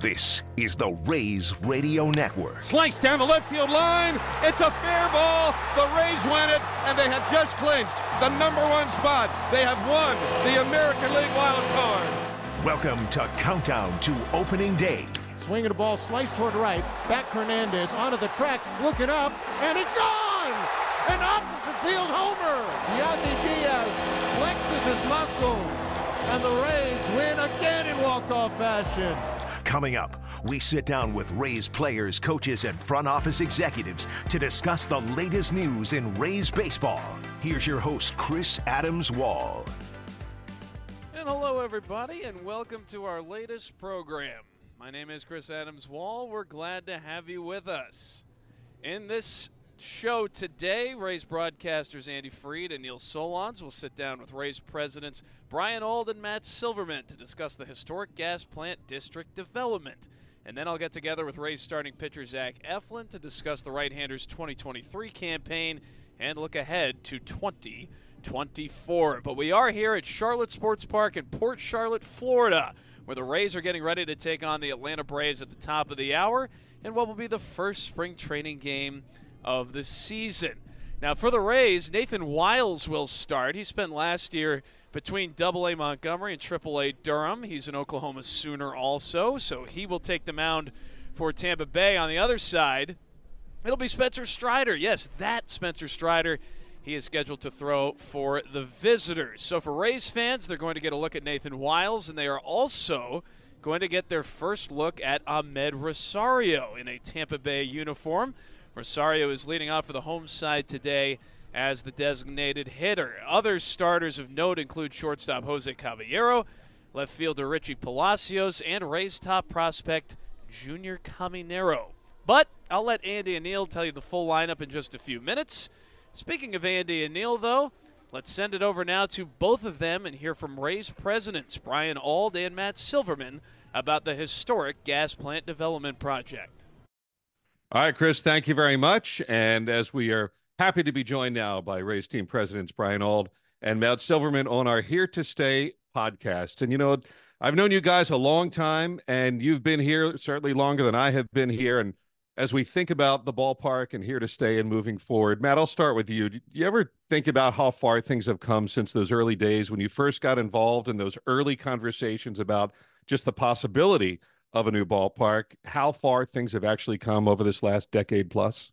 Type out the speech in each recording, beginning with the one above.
This is the Rays Radio Network. Slice down the left field line. It's a fair ball. The Rays win it, and they have just clinched the number one spot. They have won the American League wild card. Welcome to Countdown to Opening Day. Swinging the ball, sliced toward right. Back Hernandez onto the track, looking up, and it's gone! An opposite field homer! Yandy Diaz flexes his muscles, and the Rays win again in walk-off fashion. Coming up, we sit down with Rays players, coaches, and front office executives to discuss the latest news in Rays baseball. Here's your host, Chris Adams Wall. And hello, everybody, and welcome to our latest program. My name is Chris Adams Wall. We're glad to have you with us. In this show today, Rays broadcasters Andy Freed and Neil Solondz will sit down with Rays presidents Brian Auld and Matt Silverman to discuss the historic gas plant district development. And then I'll get together with Rays starting pitcher Zach Eflin to discuss the right-handers 2023 campaign and look ahead to 2024. But we are here at Charlotte Sports Park in Port Charlotte, Florida, where the Rays are getting ready to take on the Atlanta Braves at the top of the hour in what will be the first spring training game of the season. Now, for the Rays, Nathan Wiles will start. He spent last year between Double A Montgomery and Triple A Durham. He's an Oklahoma Sooner also, so he will take the mound for Tampa Bay. On the other side, it'll be Spencer Strider. Yes, that Spencer Strider. He is scheduled to throw for the visitors. So for Rays fans, they're going to get a look at Nathan Wiles, and they are also going to get their first look at Amed Rosario in a Tampa Bay uniform. Rosario is leading off for the home side today as the designated hitter. Other starters of note include shortstop Jose Caballero, left fielder Richie Palacios, and Rays top prospect Junior Caminero. But I'll let Andy and Neil tell you the full lineup in just a few minutes. Speaking of Andy and Neil, though, let's send it over now to both of them and hear from Rays presidents Brian Auld and Matt Silverman about the historic gas plant development project. All right, Chris, thank you very much. And as we are happy to be joined now by Rays team presidents Brian Auld and Matt Silverman on our Here to Stay podcast. And you know, I've known you guys a long time, and you've been here certainly longer than I have been here. And as we think about the ballpark and here to stay and moving forward, Matt, I'll start with you. Do you ever think about how far things have come since those early days when you first got involved in those early conversations about just the possibility of a new ballpark, how far things have actually come over this last decade plus?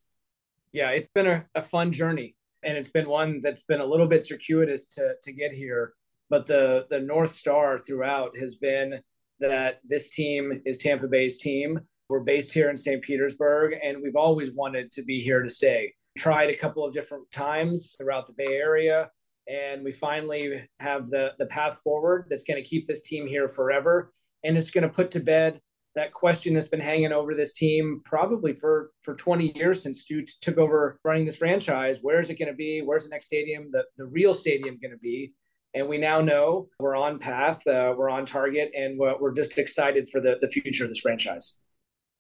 Yeah, it's been a, a fun journey, and it's been one that's been a little bit circuitous to to get here. But the the north star throughout has been that this team is Tampa Bay's team. We're based here in St. Petersburg, and we've always wanted to be here to stay. Tried a couple of different times throughout the Bay Area, and we finally have the the path forward that's going to keep this team here forever, and it's going to put to bed that question that's been hanging over this team probably for for 20 years since Stu t- took over running this franchise. Where is it going to be? Where's the next stadium? The the real stadium going to be? And we now know we're on path, uh, we're on target, and we're, we're just excited for the the future of this franchise.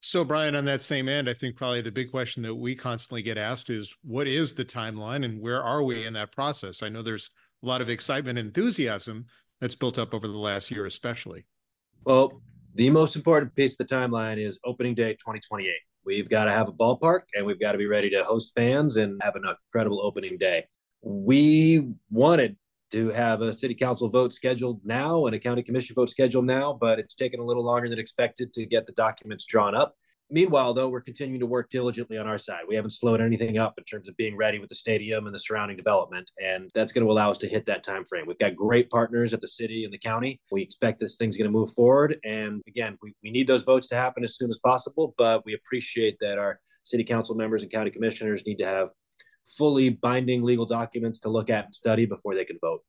So, Brian, on that same end, I think probably the big question that we constantly get asked is what is the timeline and where are we in that process? I know there's a lot of excitement and enthusiasm that's built up over the last year, especially. Well, the most important piece of the timeline is opening day 2028. We've got to have a ballpark and we've got to be ready to host fans and have an incredible opening day. We wanted to have a city council vote scheduled now and a county commission vote scheduled now, but it's taken a little longer than expected to get the documents drawn up. Meanwhile, though, we're continuing to work diligently on our side. We haven't slowed anything up in terms of being ready with the stadium and the surrounding development, and that's going to allow us to hit that time frame. We've got great partners at the city and the county. We expect this thing's going to move forward, and again, we, we need those votes to happen as soon as possible. But we appreciate that our city council members and county commissioners need to have fully binding legal documents to look at and study before they can vote.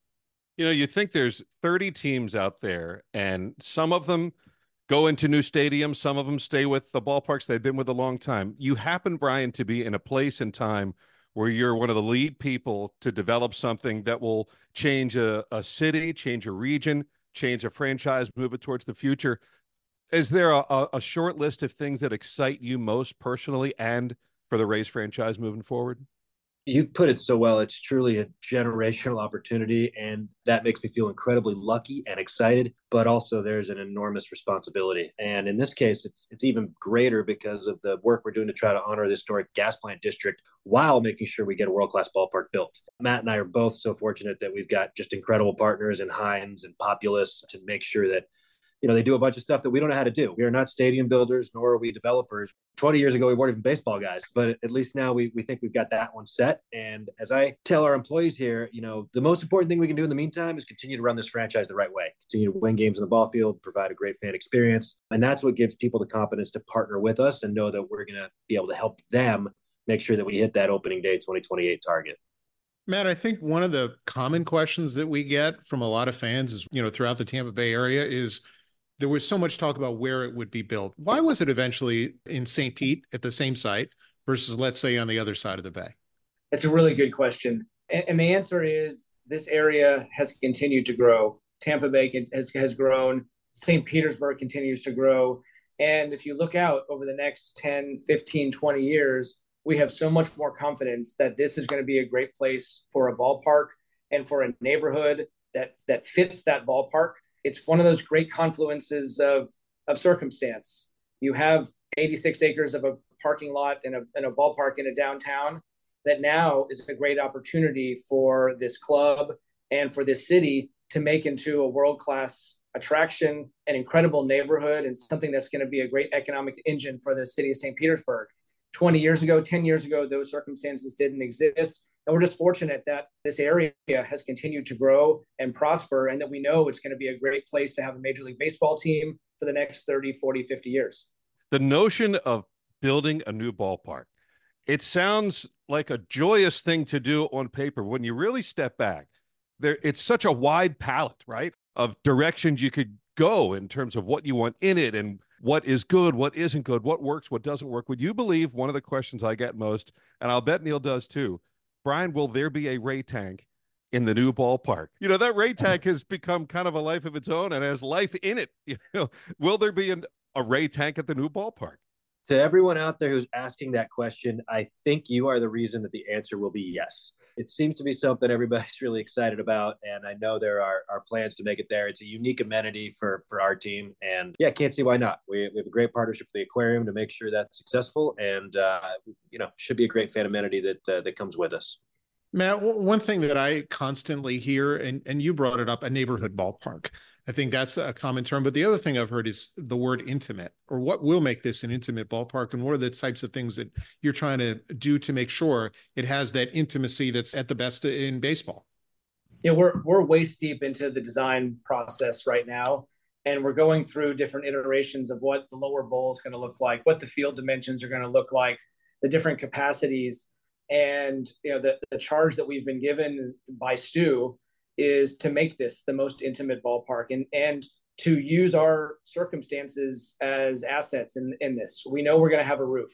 You know, you think there's 30 teams out there, and some of them go into new stadiums. Some of them stay with the ballparks they've been with a long time. You happen, Brian, to be in a place and time where you're one of the lead people to develop something that will change a, a city, change a region, change a franchise, move it towards the future. Is there a, a short list of things that excite you most personally and for the Rays franchise moving forward? You put it so well. It's truly a generational opportunity, and that makes me feel incredibly lucky and excited. But also, there's an enormous responsibility, and in this case, it's it's even greater because of the work we're doing to try to honor the historic gas plant district while making sure we get a world class ballpark built. Matt and I are both so fortunate that we've got just incredible partners in Hines and Populous to make sure that you know, they do a bunch of stuff that we don't know how to do. We are not stadium builders, nor are we developers. 20 years ago, we weren't even baseball guys, but at least now we, we think we've got that one set. And as I tell our employees here, you know, the most important thing we can do in the meantime is continue to run this franchise the right way, continue to win games in the ball field, provide a great fan experience. And that's what gives people the confidence to partner with us and know that we're going to be able to help them make sure that we hit that opening day 2028 target. Matt, I think one of the common questions that we get from a lot of fans is, you know, throughout the Tampa Bay area is, there was so much talk about where it would be built. Why was it eventually in St. Pete at the same site versus, let's say, on the other side of the bay? It's a really good question. And, the answer is this area has continued to grow. Tampa Bay has, has grown. St. Petersburg continues to grow. And if you look out over the next 10, 15, 20 years, we have so much more confidence that this is going to be a great place for a ballpark and for a neighborhood that that fits that ballpark it's one of those great confluences of of circumstance. You have 86 acres of a parking lot and a, and a ballpark in a downtown that now is a great opportunity for this club and for this city to make into a world class attraction, an incredible neighborhood, and something that's going to be a great economic engine for the city of St. Petersburg. 20 years ago, 10 years ago, those circumstances didn't exist. And we're just fortunate that this area has continued to grow and prosper, and that we know it's going to be a great place to have a Major League Baseball team for the next 30, 40, 50 years. The notion of building a new ballpark, it sounds like a joyous thing to do on paper. When you really step back, there it's such a wide palette, right? Of directions you could go in terms of what you want in it and what is good, what isn't good, what works, what doesn't work. Would you believe one of the questions I get most, and I'll bet Neil does too, Brian, will there be a Ray tank in the new ballpark? You know, that Ray tank has become kind of a life of its own and has life in it. You know, will there be an, a Ray tank at the new ballpark? To everyone out there who's asking that question, I think you are the reason that the answer will be yes. It seems to be something everybody's really excited about, and I know there are, are plans to make it there. It's a unique amenity for for our team, and yeah, can't see why not. We, we have a great partnership with the aquarium to make sure that's successful, and uh, you know, should be a great fan amenity that uh, that comes with us. Matt, one thing that I constantly hear, and, and you brought it up, a neighborhood ballpark. I think that's a common term. But the other thing I've heard is the word intimate, or what will make this an intimate ballpark, and what are the types of things that you're trying to do to make sure it has that intimacy that's at the best in baseball. Yeah, we're we're waist deep into the design process right now, and we're going through different iterations of what the lower bowl is going to look like, what the field dimensions are going to look like, the different capacities and you know the, the charge that we've been given by Stu is to make this the most intimate ballpark and and to use our circumstances as assets in, in this. We know we're going to have a roof.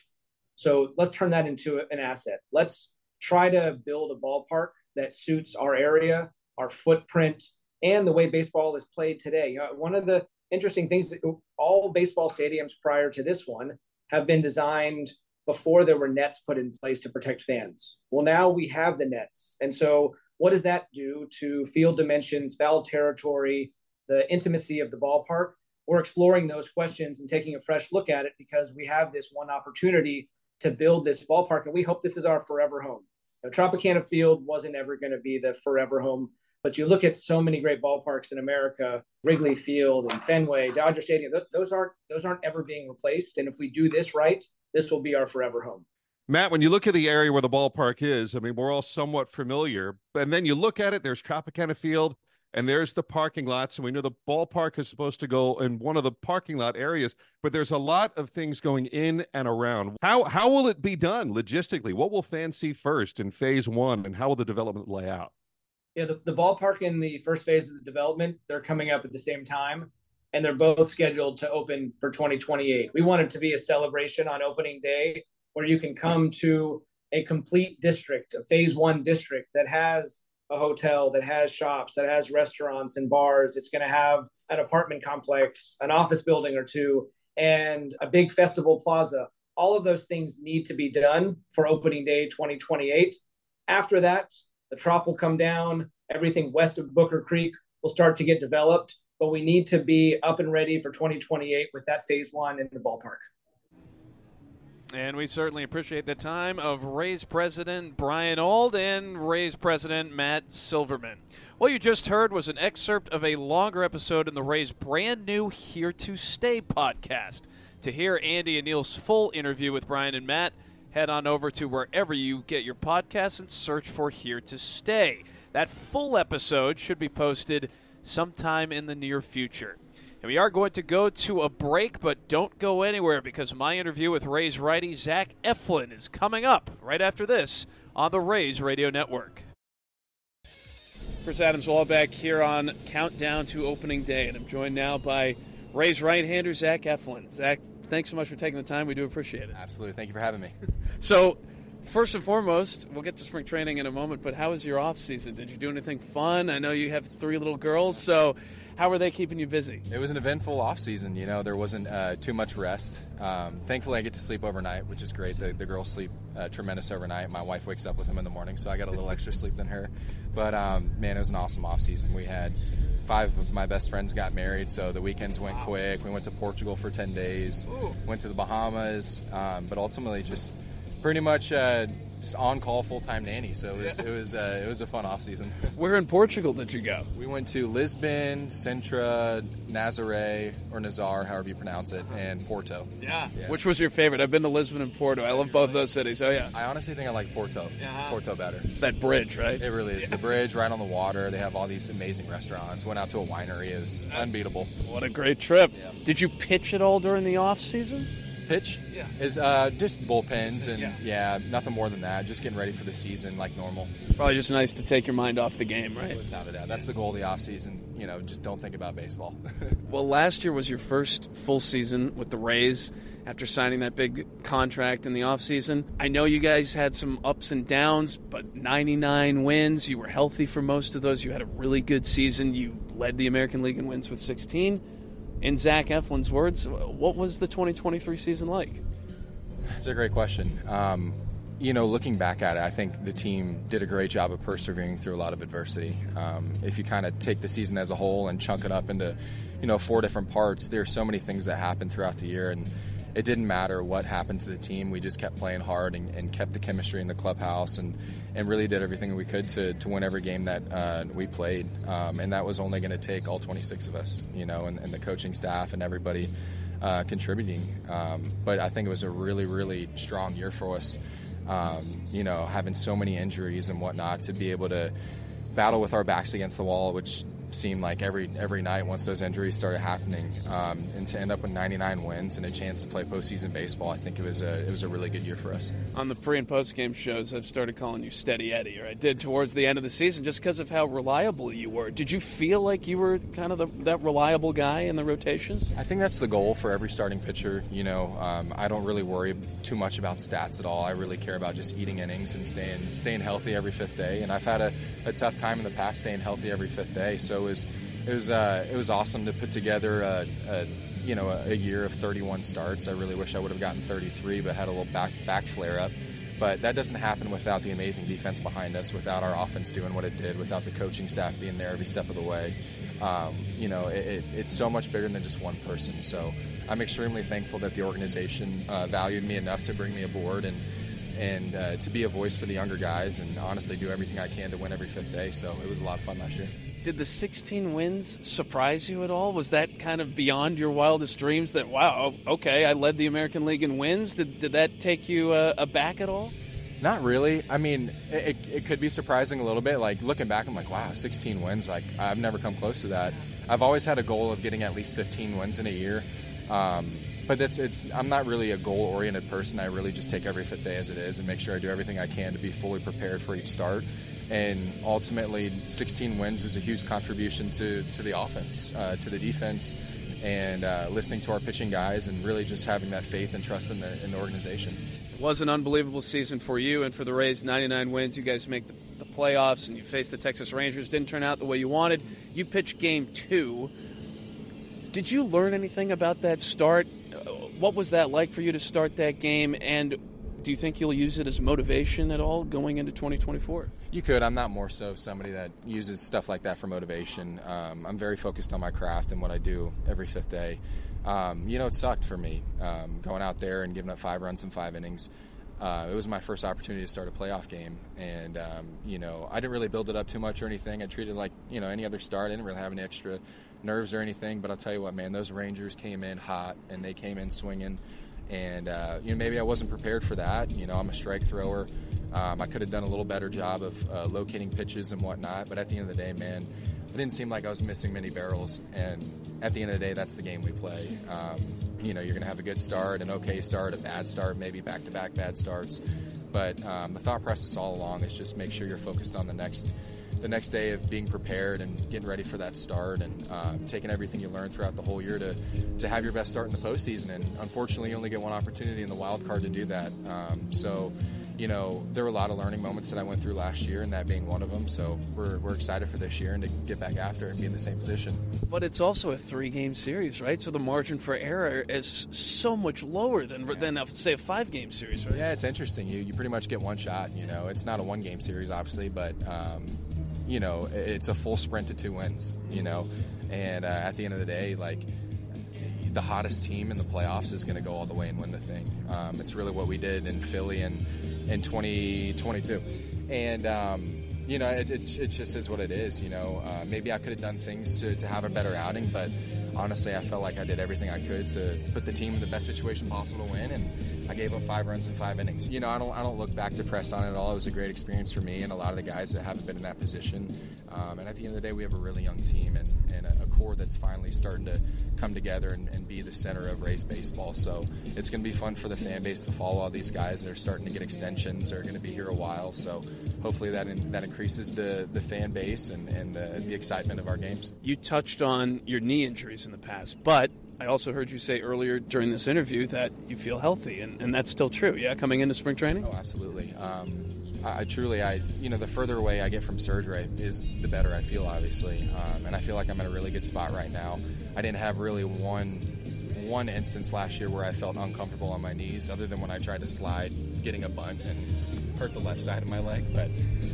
So let's turn that into an asset. Let's try to build a ballpark that suits our area, our footprint, and the way baseball is played today. You know, one of the interesting things, all baseball stadiums prior to this one have been designed before there were nets put in place to protect fans. Well, now we have the nets. And so, what does that do to field dimensions, foul territory, the intimacy of the ballpark? We're exploring those questions and taking a fresh look at it because we have this one opportunity to build this ballpark, and we hope this is our forever home. Now, Tropicana Field wasn't ever going to be the forever home, but you look at so many great ballparks in America, Wrigley Field and Fenway, Dodger Stadium. Those aren't those aren't ever being replaced. And if we do this right, this will be our forever home. Matt, when you look at the area where the ballpark is, I mean, we're all somewhat familiar, and then you look at it, there's Tropicana Field and there's the parking lots. And we know the ballpark is supposed to go in one of the parking lot areas, but there's a lot of things going in and around. How how will it be done logistically? What will fans see first in phase one, and how will the development lay out? Yeah, the, the ballpark in the first phase of the development, they're coming up at the same time and they're both scheduled to open for 2028. We want it to be a celebration on opening day where you can come to a complete district, a phase one district that has a hotel, that has shops, that has restaurants and bars. It's going to have an apartment complex, an office building or two, and a big festival plaza. All of those things need to be done for opening day 2028. After that, the trop will come down. Everything west of Booker Creek will start to get developed, but we need to be up and ready for 2028 with that phase one in the ballpark. And we certainly appreciate the time of Rays President Brian Auld and Rays President Matt Silverman. What you just heard was an excerpt of a longer episode in the Rays' brand new Here to Stay podcast. To hear Andy and Neil's full interview with Brian and Matt, head on over to wherever you get your podcasts and search for Here to Stay. That full episode should be posted sometime in the near future. And we are going to go to a break, but don't go anywhere because my interview with Rays righty Zach Eflin is coming up right after this on the Rays Radio Network. Chris Adams Wall back here on Countdown to Opening Day, and I'm joined now by Rays right-hander Zach Eflin. Zach, thanks so much for taking the time. We do appreciate it. Absolutely. Thank you for having me. so, first and foremost, we'll get to spring training in a moment, but how was your off season? Did you do anything fun? I know you have three little girls, so how were they keeping you busy? It was an eventful off season. You know, there wasn't uh, too much rest. Um, thankfully, I get to sleep overnight, which is great. The, the girls sleep uh, tremendous overnight. My wife wakes up with them in the morning, so I got a little extra sleep than her. But um, man, it was an awesome off season. We had five of my best friends got married, so the weekends went wow. quick. We went to Portugal for ten days, Ooh. went to the Bahamas, um, but ultimately just pretty much uh, just on call full time nanny. So it was it was uh, it was a fun off season. Where in Portugal did you go? We went to Lisbon, Sintra, Nazaré or Nazar, however you pronounce it, and Porto. Yeah. yeah. Which was your favorite? I've been to Lisbon and Porto. I love both those cities. Oh yeah. I honestly think I like Porto. Yeah. Porto better. It's that bridge, right? It really is. Yeah. The bridge right on the water. They have all these amazing restaurants. Went out to a winery. It was unbeatable. What a great trip. Yeah. Did you pitch at all during the off season? Pitch yeah. is uh, just bullpens and yeah. yeah. nothing more than that. Just getting ready for the season like normal. Probably just nice to take your mind off the game, right? Without a doubt, that's the goal of the off season. You know, just don't think about baseball. well, last year was your first full season with the Rays after signing that big contract in the offseason. I know you guys had some ups and downs, but 99 wins. You were healthy for most of those. You had a really good season. You led the American League in wins with 16 in Zach Eflin's words, what was the 2023 season like? It's a great question. Um, you know, looking back at it, I think the team did a great job of persevering through a lot of adversity. Um, if you kind of take the season as a whole and chunk it up into, you know, four different parts, there's so many things that happened throughout the year, and it didn't matter what happened to the team. We just kept playing hard and, and kept the chemistry in the clubhouse and, and really did everything we could to, to win every game that uh, we played. Um, and that was only going to take all 26 of us, you know, and, and the coaching staff and everybody uh, contributing. Um, but I think it was a really, really strong year for us. Um, you know, having so many injuries and whatnot to be able to battle with our backs against the wall, which seemed like every every night once those injuries started happening, um, and to end up with 99 wins and a chance to play postseason baseball, I think it was a it was a really good year for us. On the pre and post game shows, I've started calling you Steady Eddie, or I did towards the end of the season, just because of how reliable you were. Did you feel like you were kind of the, that reliable guy in the rotation? I think that's the goal for every starting pitcher. You know, um, I don't really worry too much about stats at all. I really care about just eating innings and staying staying healthy every fifth day. And I've had a, a tough time in the past staying healthy every fifth day, so was it was uh, it was awesome to put together a, a you know a, a, year of 31 starts. I really wish I would have gotten 33, but had a little back back flare up. But that doesn't happen without the amazing defense behind us, without our offense doing what it did, without the coaching staff being there every step of the way. Um, you know, it, it, it's so much bigger than just one person. So I'm extremely thankful that the organization uh, valued me enough to bring me aboard and and uh, to be a voice for the younger guys and honestly do everything I can to win every fifth day. So it was a lot of fun last year. Did the 16 wins surprise you at all? Was that kind of beyond your wildest dreams? That wow, okay, I led the American League in wins. Did, did that take you uh, aback at all? Not really. I mean, it, it could be surprising a little bit. Like looking back, I'm like, wow, 16 wins. Like I've never come close to that. I've always had a goal of getting at least 15 wins in a year. Um, but that's it's. I'm not really a goal-oriented person. I really just take every fifth day as it is and make sure I do everything I can to be fully prepared for each start and ultimately 16 wins is a huge contribution to, to the offense, uh, to the defense, and uh, listening to our pitching guys and really just having that faith and trust in the, in the organization. It was an unbelievable season for you and for the Rays. 99 wins. You guys make the, the playoffs and you faced the Texas Rangers. Didn't turn out the way you wanted. You pitched game two. Did you learn anything about that start? Uh, what was that like for you to start that game? And do you think you'll use it as motivation at all going into 2024? You could. I'm not more so somebody that uses stuff like that for motivation. Um, I'm very focused on my craft and what I do every fifth day. Um, you know, it sucked for me um, going out there and giving up five runs in five innings. Uh, it was my first opportunity to start a playoff game, and um, you know, I didn't really build it up too much or anything. I treated it like you know any other start. I didn't really have any extra nerves or anything. But I'll tell you what, man, those Rangers came in hot and they came in swinging and uh, you know maybe I wasn't prepared for that. You know, I'm a strike thrower. Um, I could have done a little better job of uh, locating pitches and whatnot, but at the end of the day, man, it didn't seem like I was missing many barrels. And at the end of the day, that's the game we play. Um, you know, you're going to have a good start, an okay start, a bad start, maybe back-to-back bad starts. But um, the thought process all along is just make sure you're focused on the next the next day of being prepared and getting ready for that start and uh, taking everything you learned throughout the whole year to, to have your best start in the postseason. And unfortunately, you only get one opportunity in the wild card to do that. Um, so, you know, there were a lot of learning moments that I went through last year, and that being one of them. So we're, we're excited for this year and to get back after and be in the same position. But it's also a three game series, right? So the margin for error is so much lower than, yeah. than say, a five game series, right? Yeah, it's interesting. You, you pretty much get one shot. You know, it's not a one game series, obviously, but. Um, you know, it's a full sprint to two wins, you know, and uh, at the end of the day, like the hottest team in the playoffs is going to go all the way and win the thing. Um, it's really what we did in Philly in in 2022, and um, you know, it, it, it, just is what it is. You know, uh, maybe I could have done things to, to have a better outing, but honestly, I felt like I did everything I could to put the team in the best situation possible to win, and I gave up five runs in five innings. You know, I don't I don't look back to press on it at all. It was a great experience for me and a lot of the guys that haven't been in that position. Um, and at the end of the day, we have a really young team and, and a, core that's finally starting to come together and, and, be the center of Rays baseball. So it's going to be fun for the fan base to follow all these guys that are starting to get extensions. They're going to be here a while. So hopefully that in, that increases the, the fan base and, and the, the excitement of our games. You touched on your knee injuries in the past, but I also heard you say earlier during this interview that you feel healthy, and, and that's still true, yeah, coming into spring training? Oh, absolutely. Um, I, I, truly, I you know, the further away I get from surgery is the better I feel, obviously, um, and I feel like I'm in a really good spot right now. I didn't have really one one instance last year where I felt uncomfortable on my knees, other than when I tried to slide, getting a bunt and hurt the left side of my leg, but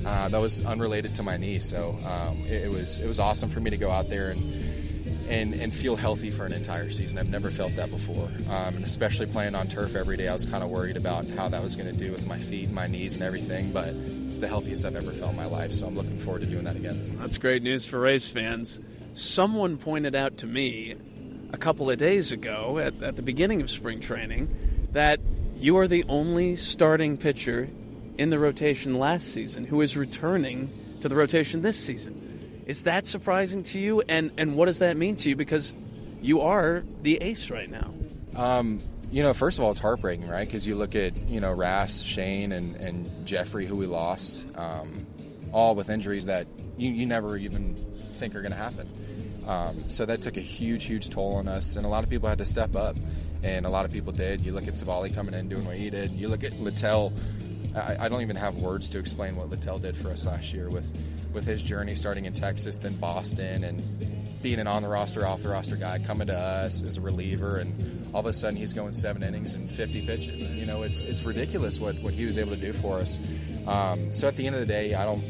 uh, that was unrelated to my knee. So um, it, it was it was awesome for me to go out there and and, and feel healthy for an entire season. I've never felt that before. Um, and especially playing on turf every day, I was kind of worried about how that was going to do with my feet, my knees, and everything. But it's the healthiest I've ever felt in my life. So I'm looking forward to doing that again. That's great news for Rays fans. Someone pointed out to me a couple of days ago at, at the beginning of spring training that you are the only starting pitcher in the rotation last season who is returning to the rotation this season. Is that surprising to you? And and what does that mean to you? Because you are the ace right now. Um, you know, first of all, it's heartbreaking, right? Because you look at you know Ras, Shane, and and Jeffrey, who we lost, um, all with injuries that you, you never even think are going to happen. Um, so that took a huge, huge toll on us, and a lot of people had to step up, and a lot of people did. You look at Civale coming in doing what he did. You look at Littell. I, I don't even have words to explain what Littell did for us last year with with his journey starting in Texas, then Boston, and being an on the roster, off the roster guy, coming to us as a reliever, and all of a sudden he's going seven innings and 50 pitches. You know, it's it's ridiculous what, what he was able to do for us. Um, so at the end of the day, I don't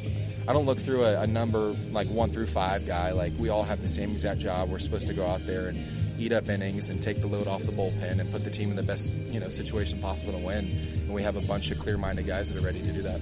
I don't look through a, a number like one through five guy. Like we all have the same exact job. We're supposed to go out there and eat up innings and take the load off the bullpen and put the team in the best you know situation possible to win. And we have a bunch of clear-minded guys that are ready to do that.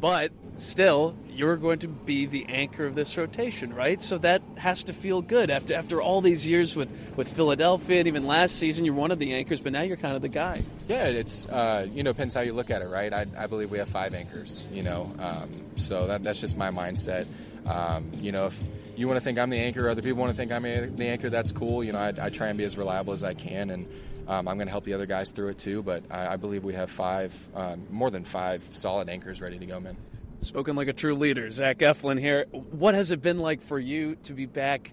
But still, you're going to be the anchor of this rotation, right? So that has to feel good after after all these years with, with Philadelphia and even last season, you're one of the anchors, but now you're kind of the guy. Yeah, it's uh, you know depends how you look at it, right? I, I believe we have five anchors, you know, um, so that, that's just my mindset. Um, you know, if you want to think I'm the anchor, other people want to think I'm the anchor, that's cool. You know, I, I try and be as reliable as I can and. Um, I'm going to help the other guys through it too, but I, I believe we have five, um, more than five solid anchors ready to go, man. Spoken like a true leader, Zach Eflin here. What has it been like for you to be back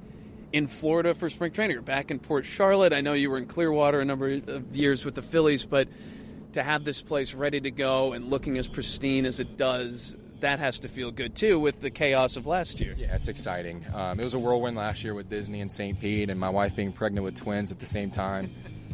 in Florida for spring training or back in Port Charlotte. I know you were in Clearwater a number of years with the Phillies, but to have this place ready to go and looking as pristine as it does, that has to feel good too with the chaos of last year. Yeah, it's exciting. Um, it was a whirlwind last year with Disney and St. Pete, and my wife being pregnant with twins at the same time.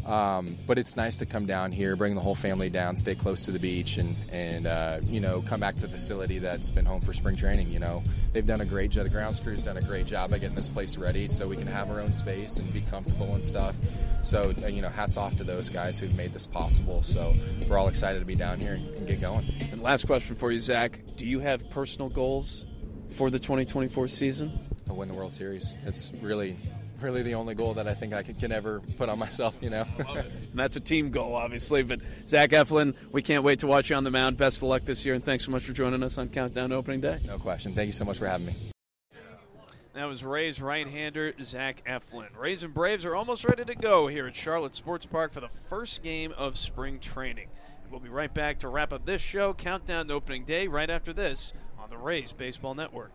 Um, but it's nice to come down here, bring the whole family down, stay close to the beach, and and uh, you know come back to the facility that's been home for spring training. You know they've done a great job. The grounds crew's done a great job at getting this place ready, so we can have our own space and be comfortable and stuff. So uh, you know, hats off to those guys who've made this possible. So we're all excited to be down here and, and get going. And last question for you, Zach: Do you have personal goals for the 2024 season? To win the World Series. It's really really the only goal that I think I can, can ever put on myself, you know. And that's a team goal, obviously. But Zach Eflin, we can't wait to watch you on the mound. Best of luck this year, and thanks so much for joining us on Countdown Opening Day. No question. Thank you so much for having me. That was Rays right-hander Zach Eflin. Rays and Braves are almost ready to go here at Charlotte Sports Park for the first game of spring training. We'll be right back to wrap up this show, Countdown to Opening Day, right after this on the Rays Baseball Network.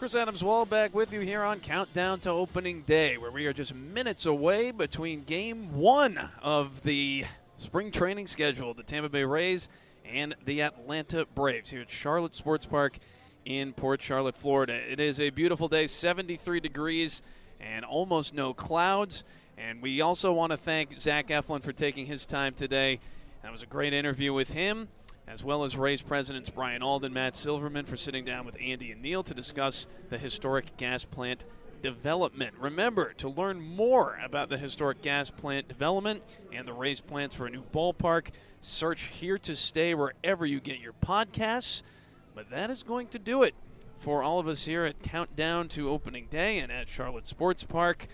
Chris Adams Wall back with you here on Countdown to Opening Day, where we are just minutes away between game one of the spring training schedule, the Tampa Bay Rays and the Atlanta Braves here at Charlotte Sports Park in Port Charlotte, Florida. It is a beautiful day, 73 degrees and almost no clouds. And we also want to thank Zach Eflin for taking his time today. That was a great interview with him as well as Rays presidents Brian Auld and, Matt Silverman for sitting down with Andy and Neil to discuss the historic gas plant development. Remember to learn more about the historic gas plant development and the Rays plans for a new ballpark. Search Here to Stay wherever you get your podcasts. But that is going to do it for all of us here at Countdown to Opening Day and at Charlotte Sports Park.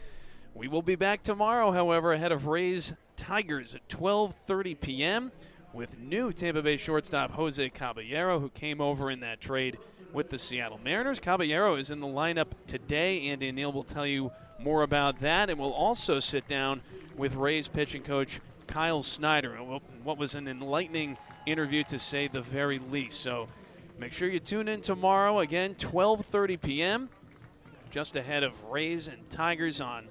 We will be back tomorrow, however, ahead of Rays Tigers at 12:30 p.m with new Tampa Bay shortstop Jose Caballero, who came over in that trade with the Seattle Mariners. Caballero is in the lineup today. Andy and Neil will tell you more about that, and we'll also sit down with Rays pitching coach Kyle Snyder. What was an enlightening interview to say the very least. So make sure you tune in tomorrow again, 12:30 p.m. Just ahead of Rays and Tigers on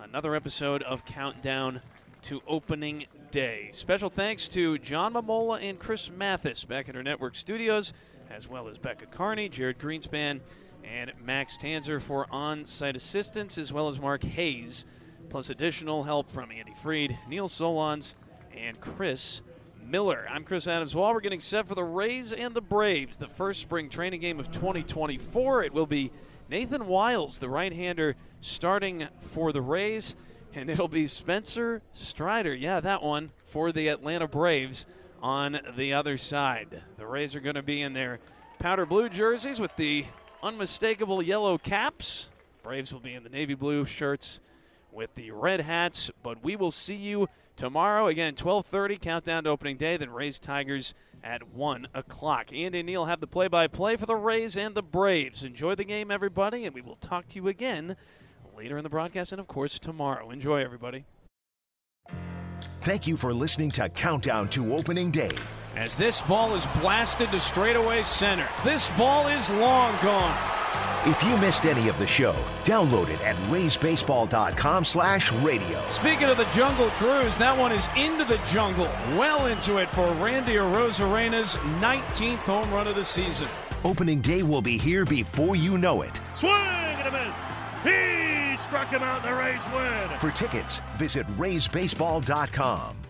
another episode of Countdown to Opening day. Special thanks to John Mamola and Chris Mathis back at our network studios, as well as Becca Carney, Jared Greenspan, and Max Tanzer for on site assistance, as well as Mark Hayes, plus additional help from Andy Freed, Neil Solondz, and Chris Miller. I'm Chris Adams Wall. We're getting set for the Rays and the Braves, the first spring training game of 2024. It will be Nathan Wiles, the right hander, starting for the Rays and it'll be Spencer Strider. Yeah, that one for the Atlanta Braves on the other side. The Rays are going to be in their powder blue jerseys with the unmistakable yellow caps. Braves will be in the navy blue shirts with the red hats, but we will see you tomorrow again 12:30 countdown to opening day then Rays Tigers at 1 o'clock. Andy and Neil have the play-by-play for the Rays and the Braves. Enjoy the game, everybody, and we will talk to you again later in the broadcast and, of course, tomorrow. Enjoy, everybody. Thank you for listening to Countdown to Opening Day. As this ball is blasted to straightaway center, this ball is long gone. If you missed any of the show, download it at raysbaseball.com slash radio. Speaking of the Jungle Cruise, that one is into the jungle, well into it for Randy Arozarena's 19th home run of the season. Opening day will be here before you know it. Swing and a miss. He struck him out, the Rays win. For tickets, visit raysbaseball.com.